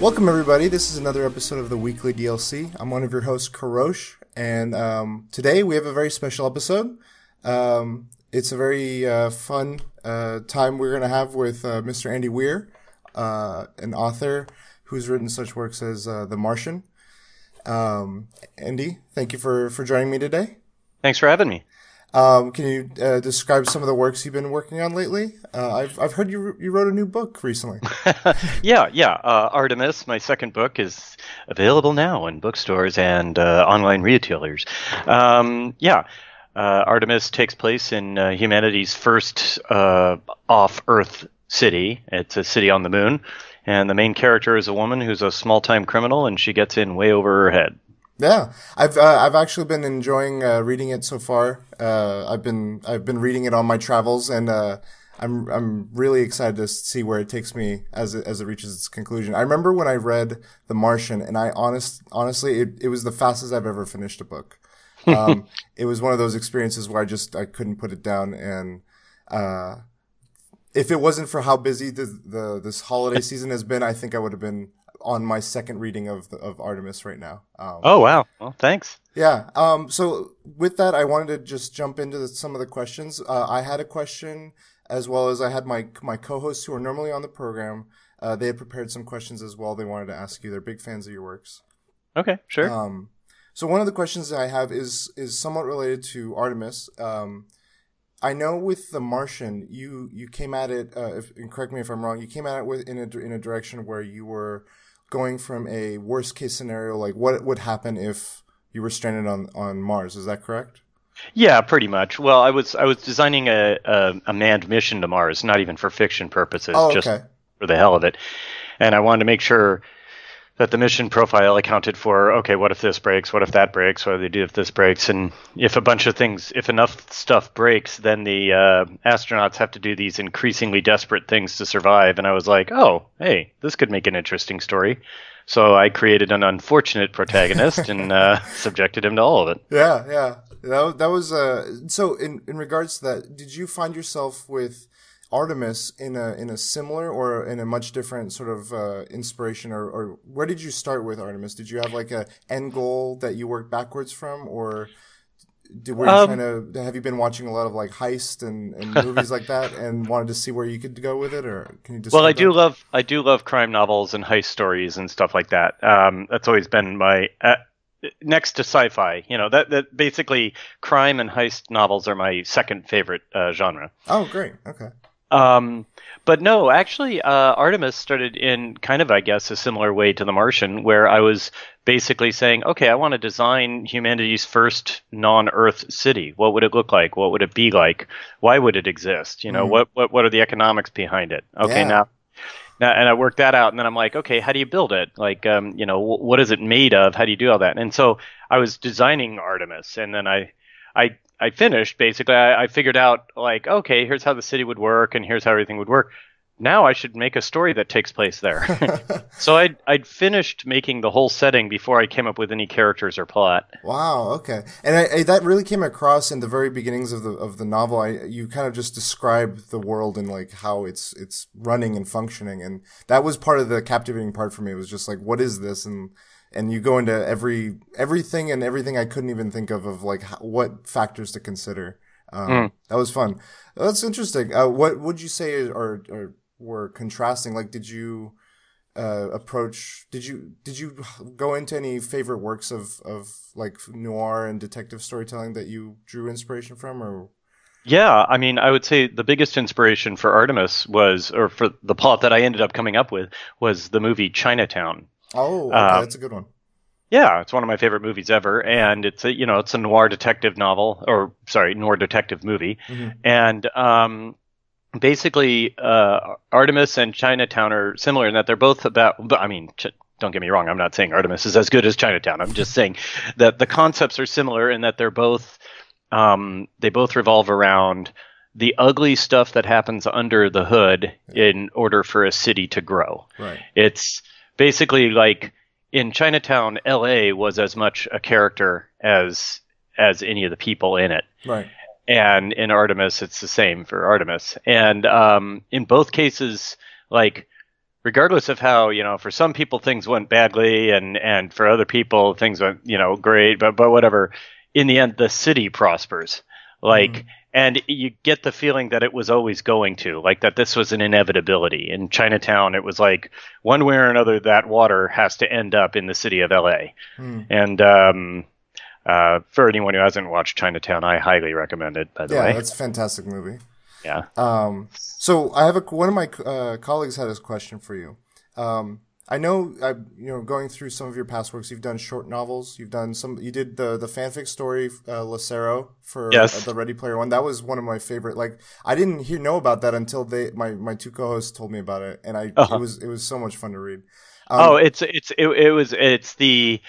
Welcome, everybody. This is another episode of the Weekly DLC. I'm one of your hosts, Karosh, and um, today we have a very special episode. Um, it's a very uh, fun uh, time we're going to have with uh, Mr. Andy Weir, uh, an author who's written such works as uh, The Martian. Um, Andy, thank you for, for joining me today. Thanks for having me. Um, can you uh, describe some of the works you've been working on lately? Uh, I've I've heard you you wrote a new book recently. yeah, yeah. Uh, Artemis, my second book, is available now in bookstores and uh, online retailers. Um, yeah, uh, Artemis takes place in uh, humanity's first off-Earth city. It's a city on the moon, and the main character is a woman who's a small-time criminal, and she gets in way over her head. Yeah, I've uh, I've actually been enjoying uh, reading it so far. Uh, I've been I've been reading it on my travels, and uh, I'm I'm really excited to see where it takes me as it, as it reaches its conclusion. I remember when I read The Martian, and I honest honestly it, it was the fastest I've ever finished a book. Um, it was one of those experiences where I just I couldn't put it down, and uh, if it wasn't for how busy the, the this holiday season has been, I think I would have been on my second reading of the, of Artemis right now. Um, oh wow! Well, thanks. Yeah. Um. So with that, I wanted to just jump into the, some of the questions. Uh, I had a question as well as I had my my co-hosts who are normally on the program. Uh, they had prepared some questions as well. They wanted to ask you. They're big fans of your works. Okay. Sure. Um. So one of the questions that I have is is somewhat related to Artemis. Um. I know with The Martian, you you came at it. Uh, if, and correct me if I'm wrong. You came at it with in a in a direction where you were going from a worst case scenario, like what would happen if you were stranded on, on Mars. Is that correct? Yeah, pretty much. Well, I was I was designing a, a, a manned mission to Mars, not even for fiction purposes, oh, okay. just for the hell of it. And I wanted to make sure that the mission profile accounted for okay what if this breaks? What if that breaks? What do they do if this breaks? And if a bunch of things if enough stuff breaks then the uh, astronauts have to do these increasingly desperate things to survive. And i was like oh hey this could make an interesting story. So i created an unfortunate protagonist and uh, subjected him to all of it. Yeah yeah. That, that was uh so in in regards to that did you find yourself with Artemis in a in a similar or in a much different sort of uh, inspiration or, or where did you start with Artemis? Did you have like a end goal that you worked backwards from, or did, were you um, trying to have you been watching a lot of like heist and, and movies like that and wanted to see where you could go with it, or can you? just? Well, I that? do love I do love crime novels and heist stories and stuff like that. Um, that's always been my. Uh, next to sci-fi. You know that that basically crime and heist novels are my second favorite uh, genre. Oh, great. Okay. Um, but no, actually, uh, Artemis started in kind of, I guess, a similar way to The Martian, where I was basically saying, okay, I want to design humanity's first non-Earth city. What would it look like? What would it be like? Why would it exist? You know, mm. what, what what are the economics behind it? Okay, yeah. now. Now, and I worked that out, and then I'm like, okay, how do you build it? Like, um, you know, what is it made of? How do you do all that? And so I was designing Artemis, and then I, I I finished basically. I, I, figured out like, okay, here's how the city would work, and here's how everything would work. Now I should make a story that takes place there. so I'd I'd finished making the whole setting before I came up with any characters or plot. Wow. Okay. And I, I, that really came across in the very beginnings of the of the novel. I you kind of just describe the world and like how it's it's running and functioning, and that was part of the captivating part for me. It was just like, what is this and and you go into every everything and everything I couldn't even think of of like how, what factors to consider. Um, mm. That was fun. That's interesting. Uh, what would you say are, are were contrasting? Like, did you uh, approach? Did you did you go into any favorite works of of like noir and detective storytelling that you drew inspiration from, or? Yeah, I mean, I would say the biggest inspiration for Artemis was, or for the plot that I ended up coming up with, was the movie Chinatown. Oh, okay, um, that's a good one. Yeah, it's one of my favorite movies ever, and it's a you know it's a noir detective novel, or sorry, noir detective movie, mm-hmm. and um, basically uh, Artemis and Chinatown are similar in that they're both about. I mean, ch- don't get me wrong, I'm not saying Artemis is as good as Chinatown. I'm just saying that the concepts are similar in that they're both um, they both revolve around the ugly stuff that happens under the hood in order for a city to grow. Right. It's basically like in Chinatown, L.A. was as much a character as as any of the people in it. Right. And in Artemis, it's the same for Artemis. And um, in both cases, like regardless of how you know for some people things went badly and and for other people things went you know great but but whatever in the end the city prospers like mm. And you get the feeling that it was always going to like that this was an inevitability in chinatown it was like one way or another that water has to end up in the city of la mm. and um uh, for anyone who hasn't watched Chinatown, I highly recommend it. By the yeah, way, yeah, it's a fantastic movie. Yeah. Um, so I have a one of my uh, colleagues had a question for you. Um, I know, I, you know, going through some of your past works, you've done short novels. You've done some. You did the the fanfic story, uh, Lacero, for yes. uh, the Ready Player One. That was one of my favorite. Like, I didn't hear know about that until they my my two co-hosts told me about it, and I uh-huh. it was it was so much fun to read. Um, oh, it's it's it, it was it's the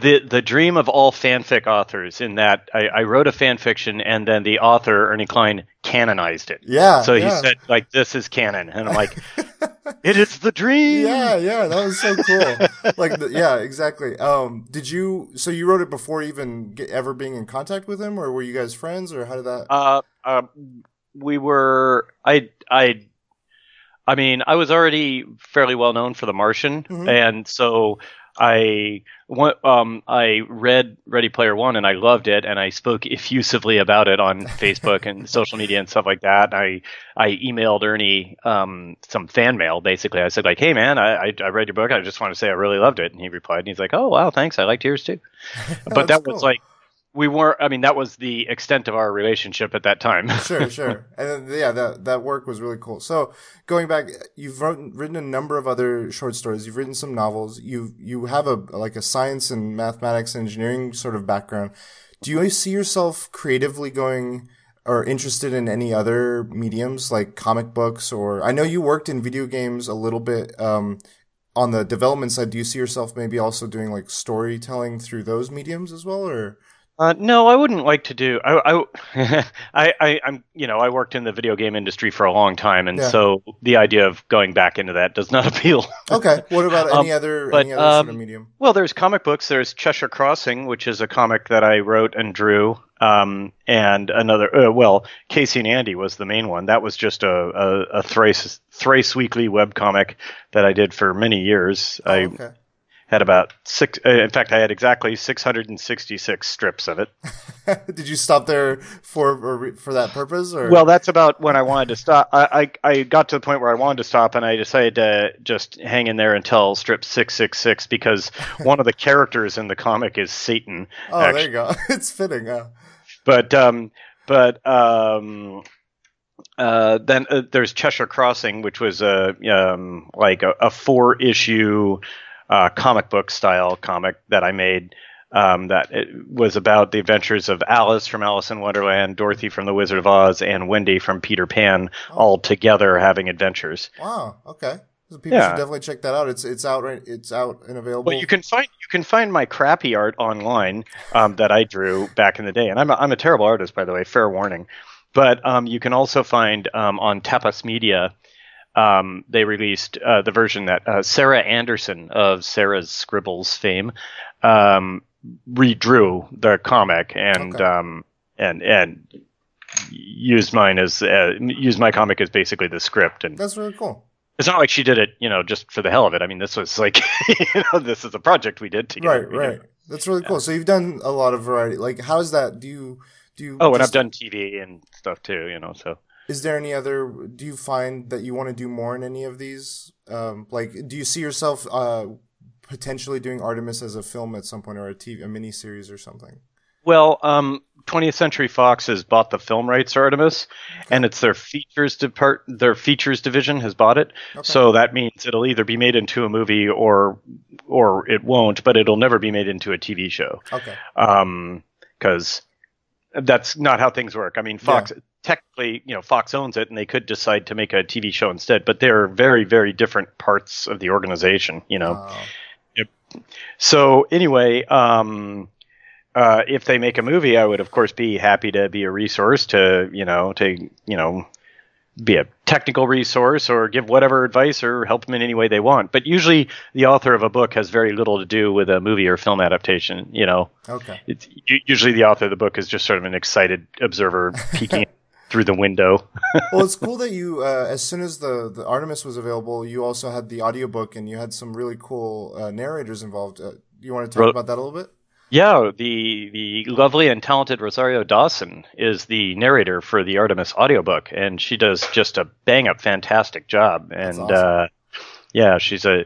the the dream of all fanfic authors in that I, I, wrote a fan fiction and then the author Ernie Cline canonized it. Yeah. So yeah. he said like this is canon, and I'm like, it is the dream. Yeah, yeah, that was so cool. like, the, yeah, exactly. Um, did you? So you wrote it before even get, ever being in contact with him, or were you guys friends, or how did that? Uh, uh we were. I I. I mean, I was already fairly well known for The Martian, mm-hmm. and so I um, I read Ready Player One and I loved it, and I spoke effusively about it on Facebook and social media and stuff like that. I I emailed Ernie um, some fan mail. Basically, I said like, "Hey man, I, I read your book. I just want to say I really loved it." And he replied, and he's like, "Oh wow, thanks. I liked yours too." but that cool. was like we weren't. I mean, that was the extent of our relationship at that time. sure, sure, and then, yeah, that that work was really cool. So going back, you've wrote, written a number of other short stories. You've written some novels. You you have a like a science and mathematics and engineering sort of background. Do you see yourself creatively going? or interested in any other mediums like comic books or I know you worked in video games a little bit um, on the development side do you see yourself maybe also doing like storytelling through those mediums as well or uh, no, I wouldn't like to do. I, I, I, I, am you know, I worked in the video game industry for a long time, and yeah. so the idea of going back into that does not appeal. okay, what about any um, other but, any other um, sort of um, medium? Well, there's comic books. There's Cheshire Crossing, which is a comic that I wrote and drew, um, and another. Uh, well, Casey and Andy was the main one. That was just a a, a thrice thrice weekly web comic that I did for many years. Oh, I okay had about six. Uh, in fact, I had exactly 666 strips of it. Did you stop there for for that purpose? Or? Well, that's about when I wanted to stop. I, I, I got to the point where I wanted to stop, and I decided to just hang in there until strip 666 because one of the characters in the comic is Satan. Oh, actually. there you go. it's fitting. Yeah. But um, but um, uh, then uh, there's Cheshire Crossing, which was a um, like a, a four issue uh, comic book style comic that I made. Um, that was about the adventures of Alice from Alice in Wonderland, Dorothy from The Wizard of Oz, and Wendy from Peter Pan, oh. all together having adventures. Wow. Okay. So people yeah. should definitely check that out. It's it's out right. It's out and available. Well, you can find you can find my crappy art online um, that I drew back in the day, and I'm a, I'm a terrible artist, by the way. Fair warning. But um, you can also find um, on Tapas Media um, they released uh, the version that uh, Sarah Anderson of Sarah's Scribbles fame um, redrew the comic and okay. um, and and used mine as uh, used my comic as basically the script and that's really cool. It's not like she did it, you know, just for the hell of it. I mean, this was like, you know, this is a project we did together. Right, right. Know? That's really cool. So you've done a lot of variety. Like, how's that? Do you do you? Oh, and I've done TV and stuff too. You know, so is there any other do you find that you want to do more in any of these? Um, like do you see yourself uh, potentially doing artemis as a film at some point or a tv a mini series or something? Well um, 20th century fox has bought the film rights artemis okay. and it's their features depart their features division has bought it. Okay. so that means it'll either be made into a movie or or it won't but it'll never be made into a tv show. Okay. Um because that's not how things work. I mean fox yeah technically, you know, Fox owns it and they could decide to make a TV show instead, but they're very, very different parts of the organization, you know. Oh. Yep. So anyway, um, uh, if they make a movie, I would of course be happy to be a resource to, you know, to, you know, be a technical resource or give whatever advice or help them in any way they want. But usually, the author of a book has very little to do with a movie or film adaptation. You know, okay. It's usually the author of the book is just sort of an excited observer peeking through the window. well, it's cool that you, uh, as soon as the, the Artemis was available, you also had the audiobook and you had some really cool uh, narrators involved. Uh, you want to talk about that a little bit? Yeah, the the lovely and talented Rosario Dawson is the narrator for the Artemis audiobook, and she does just a bang up fantastic job. And awesome. uh, yeah, she's a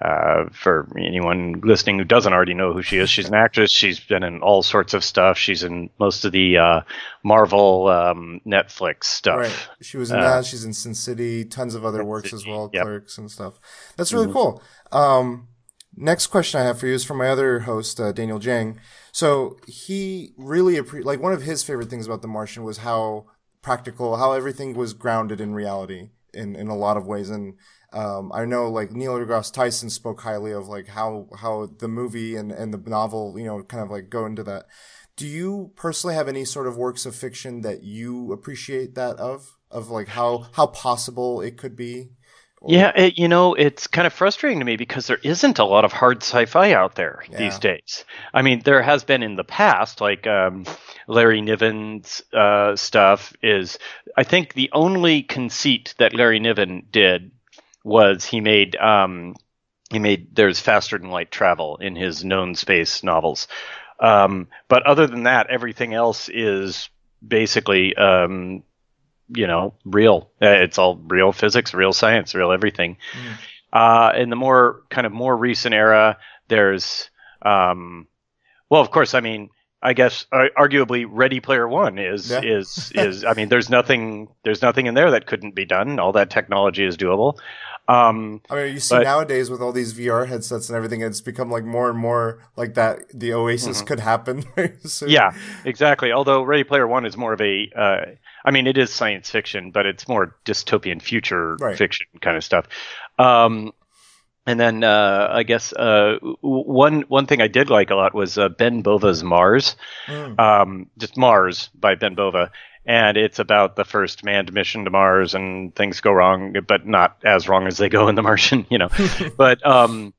uh, for anyone listening who doesn't already know who she is, she's an actress. She's been in all sorts of stuff. She's in most of the uh, Marvel um, Netflix stuff. Right. She was in that. She's in Sin City. Tons of other works as well, yep. Clerks and stuff. That's really mm-hmm. cool. Um, next question I have for you is from my other host, uh, Daniel Jang. So he really appre- like one of his favorite things about The Martian was how practical, how everything was grounded in reality in in a lot of ways. And um, I know like Neil deGrasse Tyson spoke highly of like how how the movie and and the novel, you know, kind of like go into that. Do you personally have any sort of works of fiction that you appreciate that of of like how how possible it could be yeah, it, you know, it's kind of frustrating to me because there isn't a lot of hard sci-fi out there yeah. these days. I mean, there has been in the past, like um, Larry Niven's uh, stuff is. I think the only conceit that Larry Niven did was he made um, he made there's faster than light travel in his known space novels. Um, but other than that, everything else is basically um, you know, real. Uh, it's all real physics, real science, real everything. Mm. Uh, in the more kind of more recent era, there's, um, well, of course, I mean, I guess uh, arguably Ready Player One is yeah. is is. I mean, there's nothing there's nothing in there that couldn't be done. All that technology is doable. Um, I mean, you see but, nowadays with all these VR headsets and everything, it's become like more and more like that. The Oasis mm-hmm. could happen. so, yeah, exactly. Although Ready Player One is more of a, uh, I mean, it is science fiction, but it's more dystopian future right. fiction kind of stuff. Um, and then uh, I guess uh, one one thing I did like a lot was uh, Ben Bova's Mars, mm. um, just Mars by Ben Bova, and it's about the first manned mission to Mars, and things go wrong, but not as wrong as they go in The Martian, you know. but um,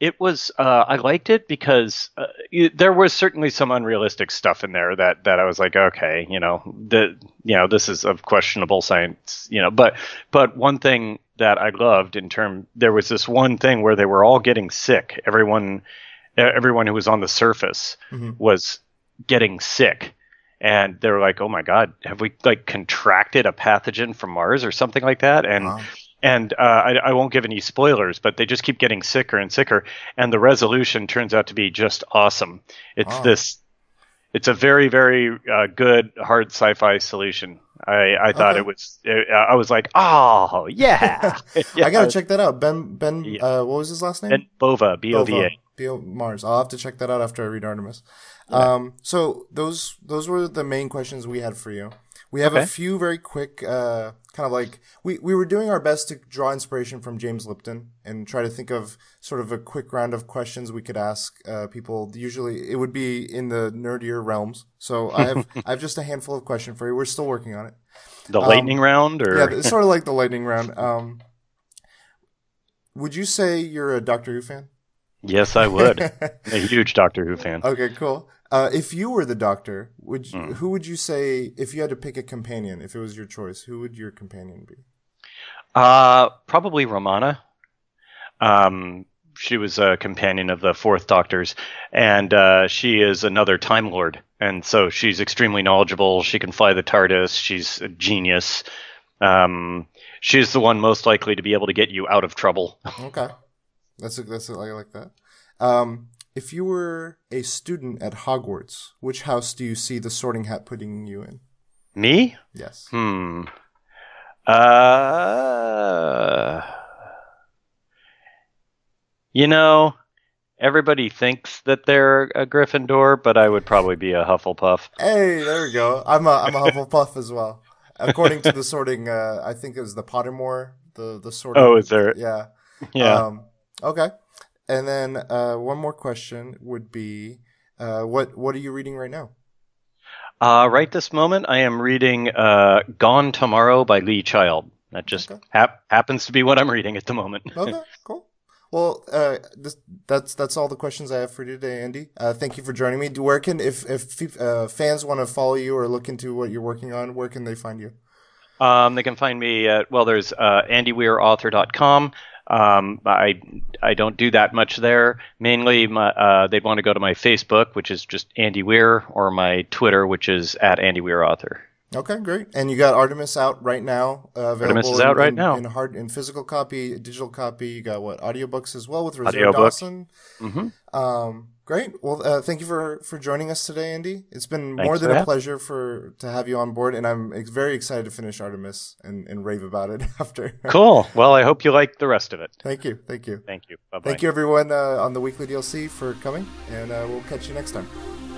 it was uh, I liked it because uh, there was certainly some unrealistic stuff in there that that I was like, okay, you know, the you know this is of questionable science, you know. But but one thing that I loved in term there was this one thing where they were all getting sick. Everyone everyone who was on the surface mm-hmm. was getting sick and they were like, "Oh my God, have we like contracted a pathogen from Mars or something like that?" And wow. And uh, I, I, won't give any spoilers, but they just keep getting sicker and sicker, and the resolution turns out to be just awesome. It's this, it's a very very uh, good hard sci-fi solution. I, I thought okay. it was. It, I was like, oh yeah. yeah. I gotta check that out. Ben Ben. Yeah. Uh, what was his last name? Ben Bova. B O V A. B O Mars. I'll have to check that out after I read Artemis. Um, so those those were the main questions we had for you. We have okay. a few very quick, uh, kind of like we, we were doing our best to draw inspiration from James Lipton and try to think of sort of a quick round of questions we could ask uh, people. Usually, it would be in the nerdier realms. So I have I have just a handful of questions for you. We're still working on it. The um, lightning round, or yeah, it's sort of like the lightning round. Um, would you say you're a Doctor Who fan? Yes, I would. a huge Doctor Who fan. Okay, cool. Uh, if you were the doctor, would you, mm. who would you say if you had to pick a companion? If it was your choice, who would your companion be? Uh, probably Romana. Um, she was a companion of the Fourth Doctor's, and uh, she is another Time Lord, and so she's extremely knowledgeable. She can fly the TARDIS. She's a genius. Um, she's the one most likely to be able to get you out of trouble. okay, that's a, that's a, I like that. Um, if you were a student at Hogwarts, which house do you see the Sorting Hat putting you in? Me? Yes. Hmm. Uh. You know, everybody thinks that they're a Gryffindor, but I would probably be a Hufflepuff. Hey, there we go. I'm a I'm a Hufflepuff as well. According to the sorting, uh, I think it was the Pottermore. The the sorting. Oh, is there? Yeah. Yeah. Um, okay. And then uh, one more question would be, uh, what what are you reading right now? Uh, right this moment, I am reading uh, "Gone Tomorrow" by Lee Child. That just okay. hap- happens to be what I'm reading at the moment. okay, cool. Well, uh, this, that's that's all the questions I have for you today, Andy. Uh, thank you for joining me. Where can if if uh, fans want to follow you or look into what you're working on, where can they find you? Um, they can find me at well, there's uh, andyweirauthor.com. Um, I I don't do that much there. Mainly, my, uh, they'd want to go to my Facebook, which is just Andy Weir, or my Twitter, which is at Andy Weir Author. Okay, great. And you got Artemis out right now. Uh, Artemis is out in, right now in hard in physical copy, digital copy. You got what audiobooks as well with Rosario Audiobook. Dawson. Mm-hmm. Um, great. Well, uh, thank you for for joining us today, Andy. It's been Thanks more than a having- pleasure for to have you on board, and I'm very excited to finish Artemis and, and rave about it after. Cool. Well, I hope you like the rest of it. thank you. Thank you. Thank you. Bye bye. Thank you, everyone, uh, on the weekly DLC for coming, and uh, we'll catch you next time.